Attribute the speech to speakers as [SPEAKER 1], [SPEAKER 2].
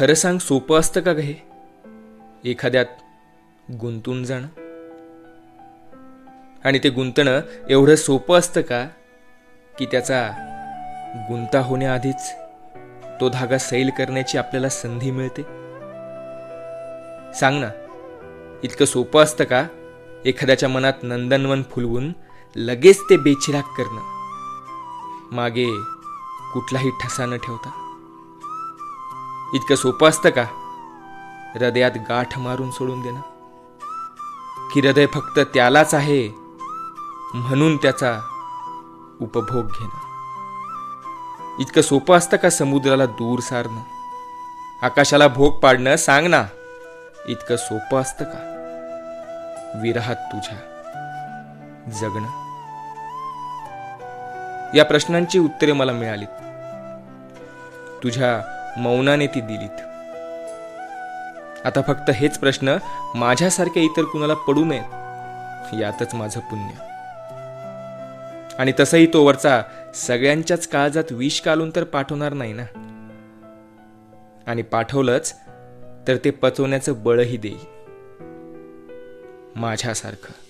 [SPEAKER 1] खरं सांग सोपं असतं का हे? एखाद्यात गुंतून जाणं? आणि ते गुंतणं एवढं सोपं असतं का की त्याचा गुंता होण्याआधीच तो धागा सैल करण्याची आपल्याला संधी मिळते? सांग ना इतकं सोपं असतं का एखाद्याच्या मनात नंदनवन फुलवून लगेच ते बेचिराग करणं? मागे कुठलाही ठसा न ठेवता. इतकं सोपं असतं का? हृदयात गाठ मारून सोडून देणं. की हृदय फक्त त्यालाच आहे म्हणून त्याचा उपभोग घेणं. इतकं सोपं असतं का समुद्राला दूर सारणं? आकाशाला भोग पाडणं? सांग ना. इतकं सोपं असतं का? विरहात तुझ्या जगणं. या प्रश्नांची उत्तरे मला मिळालीत. तुझ्या मौनाने ती दिलीत. आता फक्त हेच प्रश्न माझ्यासारख्या इतर कुणाला पडू नयेत यातच माझं पुण्य. आणि तसंही तो वरचा सगळ्यांच्याच काळजात विष कालून तर पाठवणार नाही ना? आणि पाठवलंच तर ते पचवण्याचं बळही देईल. माझ्यासारखं.